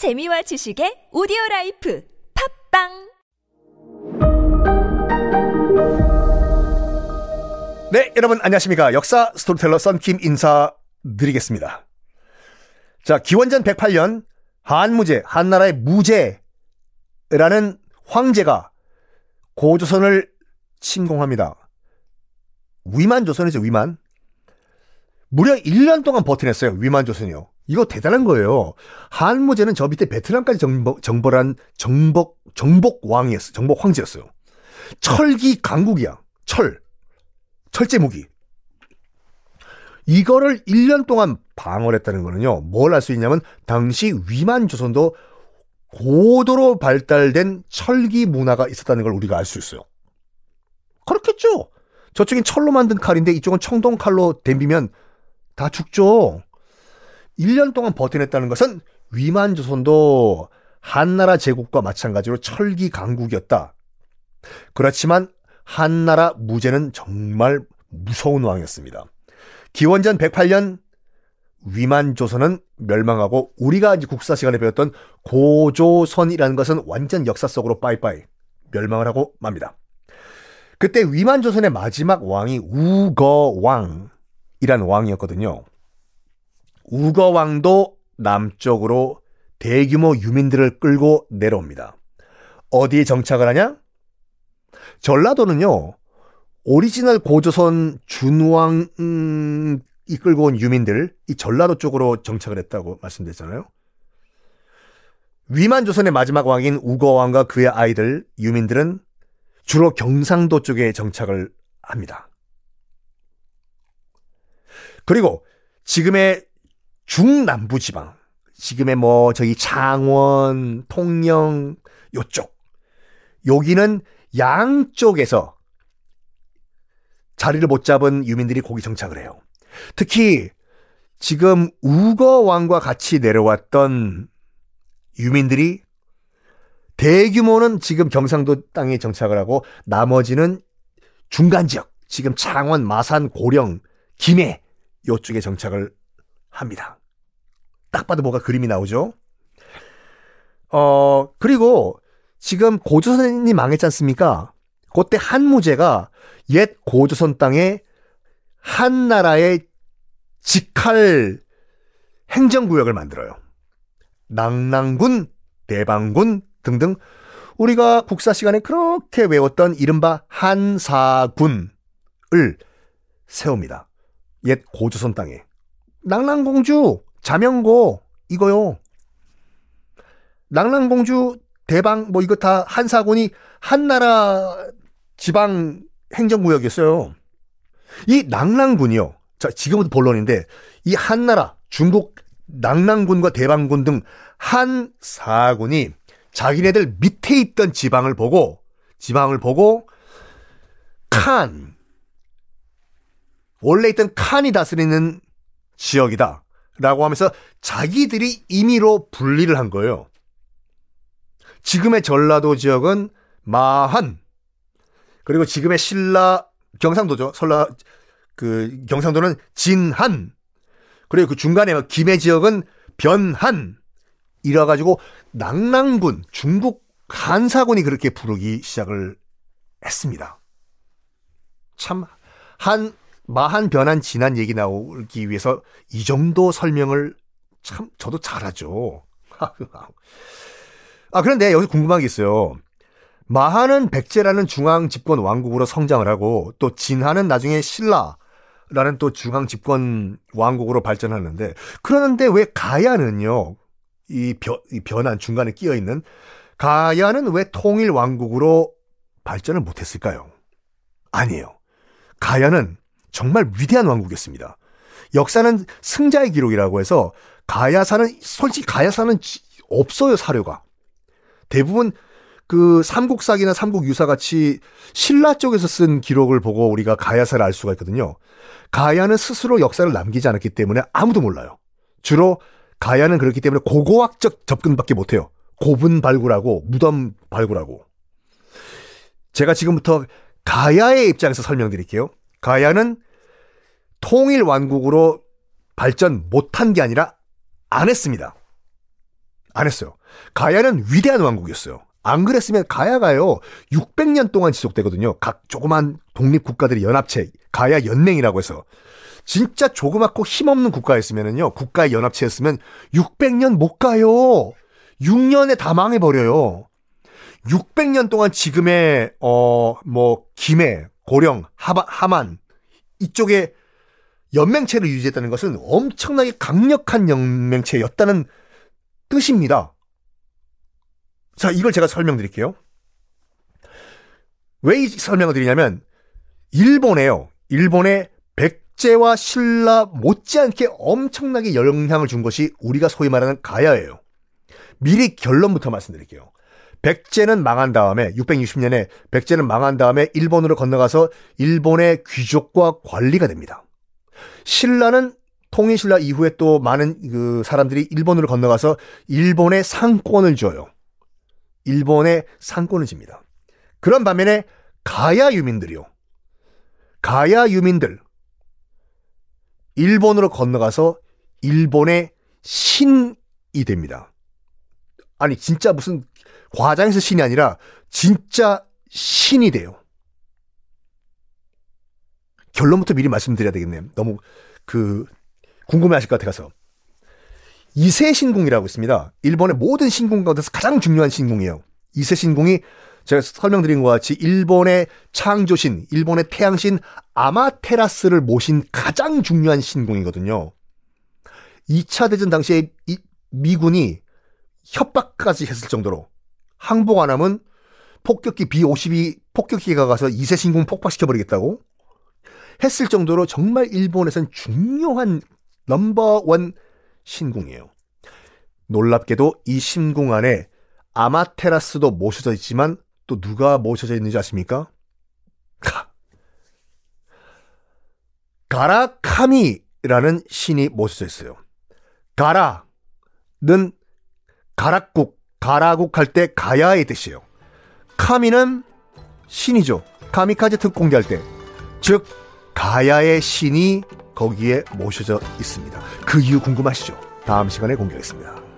재미와 지식의 오디오 라이프 팟빵 네, 여러분 안녕하십니까. 역사 스토리텔러 썬킴 인사드리겠습니다. 자, 기원전 108년 한무제, 한나라의 무제라는 황제가 고조선을 침공합니다. 위만 조선이죠, 위만. 무려 1년 동안 버텨냈어요, 위만 조선이요. 이거 대단한 거예요. 한무제는 저 밑에 베트남까지 정복, 정벌한 정복, 정복 왕이었어요. 정복 황제였어요. 철기 강국이야. 철. 철제 무기. 이거를 1년 동안 방어를 했다는 거는요, 뭘 알 수 있냐면, 당시 위만 조선도 고도로 발달된 철기 문화가 있었다는 걸 우리가 알 수 있어요. 그렇겠죠? 저쪽엔 철로 만든 칼인데 이쪽은 청동 칼로 댐비면 다 죽죠. 1년 동안 버텨냈다는 것은 위만 조선도 한나라 제국과 마찬가지로 철기 강국이었다. 그렇지만 한나라 무제는 정말 무서운 왕이었습니다. 기원전 108년 위만 조선은 멸망하고 우리가 국사 시간에 배웠던 고조선이라는 것은 완전 역사 속으로 빠이빠이 멸망을 하고 맙니다. 그때 위만 조선의 마지막 왕이 우거왕이라는 왕이었거든요. 우거왕도 남쪽으로 대규모 유민들을 끌고 내려옵니다. 어디에 정착을 하냐? 전라도는요, 오리지널 고조선 준왕이 끌고 온 유민들, 이 전라도 쪽으로 정착을 했다고 말씀드렸잖아요. 위만 조선의 마지막 왕인 우거왕과 그의 아이들, 유민들은 주로 경상도 쪽에 정착을 합니다. 그리고 지금의 중남부 지방, 지금의 뭐 저기 창원, 통영 요쪽, 여기는 양쪽에서 자리를 못 잡은 유민들이 거기 정착을 해요. 특히 지금 우거 왕과 같이 내려왔던 유민들이 대규모는 지금 경상도 땅에 정착을 하고 나머지는 중간 지역, 지금 창원, 마산, 고령, 김해 요쪽에 정착을 합니다. 딱 봐도 뭐가 그림이 나오죠? 어, 그리고 지금 고조선이 망했지 않습니까? 그때 한무제가 옛 고조선 땅에 한 나라의 직할 행정구역을 만들어요. 낭랑군, 대방군 등등 우리가 국사 시간에 그렇게 외웠던 이른바 한사군을 세웁니다. 옛 고조선 땅에. 낭랑공주, 자명고 이거요. 낭랑공주, 대방 뭐 이거 다 한사군이 한나라 지방 행정구역이었어요. 이 낭랑군이요. 자, 지금부터 본론인데 이 한나라, 중국 낭랑군과 대방군 등 한사군이 자기네들 밑에 있던 지방을 보고 지방을 보고 칸 원래 있던 칸이 다스리는 지역이다. 라고 하면서 자기들이 임의로 분리를 한 거예요. 지금의 전라도 지역은 마한, 그리고 지금의 신라, 경상도죠. 설라, 그, 경상도는 진한, 그리고 그 중간에 김해 지역은 변한, 이래가지고 낭랑군, 중국 한사군이 그렇게 부르기 시작을 했습니다. 참, 한, 마한 변한 진한 얘기 나오기 위해서 이 정도 설명을 참 저도 잘하죠. 아 그런데 여기 궁금한 게 있어요. 마한은 백제라는 중앙 집권 왕국으로 성장을 하고 또 진한은 나중에 신라라는 또 중앙 집권 왕국으로 발전하는데 그러는데 왜 가야는요 이, 변, 이 변한 중간에 끼어 있는 가야는 왜 통일 왕국으로 발전을 못했을까요? 아니에요. 가야는 정말 위대한 왕국이었습니다. 역사는 승자의 기록이라고 해서 가야사는 솔직히 가야사는 없어요 사료가 대부분 그 삼국사기나 삼국유사 같이 신라 쪽에서 쓴 기록을 보고 우리가 가야사를 알 수가 있거든요. 가야는 스스로 역사를 남기지 않았기 때문에 아무도 몰라요. 주로 가야는 그렇기 때문에 고고학적 접근밖에 못해요. 고분 발굴하고 무덤 발굴하고. 제가 지금부터 가야의 입장에서 설명드릴게요. 가야는 통일 왕국으로 발전 못한 게 아니라 안 했습니다. 안 했어요. 가야는 위대한 왕국이었어요. 안 그랬으면 가야가요 600년 동안 지속되거든요. 각 조그만 독립 국가들의 연합체 가야 연맹이라고 해서 진짜 조그맣고 힘없는 국가였으면은요 국가의 연합체였으면 600년 못 가요. 6년에 다 망해 버려요. 600년 동안 지금의 어 뭐 김해, 고령, 하바, 하만 이쪽에 연맹체를 유지했다는 것은 엄청나게 강력한 연맹체였다는 뜻입니다. 자, 이걸 제가 설명드릴게요. 왜 이 설명을 드리냐면 일본에요. 일본의 백제와 신라 못지않게 엄청나게 영향을 준 것이 우리가 소위 말하는 가야예요. 미리 결론부터 말씀드릴게요. 백제는 망한 다음에 660년에 백제는 망한 다음에 일본으로 건너가서 일본의 귀족과 관리가 됩니다. 신라는 통일신라 이후에 또 많은 그 사람들이 일본으로 건너가서 일본의 상권을 줘요. 일본의 상권을 집니다. 그런 반면에 가야 유민들이요. 가야 유민들 일본으로 건너가서 일본의 신이 됩니다. 아니 진짜 무슨 과장에서 신이 아니라 진짜 신이 돼요. 결론부터 미리 말씀드려야 되겠네요. 너무 그 궁금해하실 것 같아서 이세 신궁이라고 있습니다. 일본의 모든 신궁 가운데서 가장 중요한 신궁이에요. 이세 신궁이 제가 설명드린 것 같이 일본의 창조신, 일본의 태양신 아마테라스를 모신 가장 중요한 신궁이거든요. 2차 대전 당시에 미군이 협박까지 했을 정도로 항복 안 하면 폭격기 B-52 폭격기가 가서 이세 신궁 폭파시켜버리겠다고 했을 정도로 정말 일본에선 중요한 넘버원 신궁이에요. 놀랍게도 이 신궁 안에 아마테라스도 모셔져 있지만 또 누가 모셔져 있는지 아십니까? 가라카미라는 신이 모셔져 있어요. 가라는 가락국, 가라국 할 때 가야의 뜻이에요. 카미는 신이죠. 카미카제 특공대 할 때. 즉, 가야의 신이 거기에 모셔져 있습니다. 그 이유 궁금하시죠? 다음 시간에 공개하겠습니다.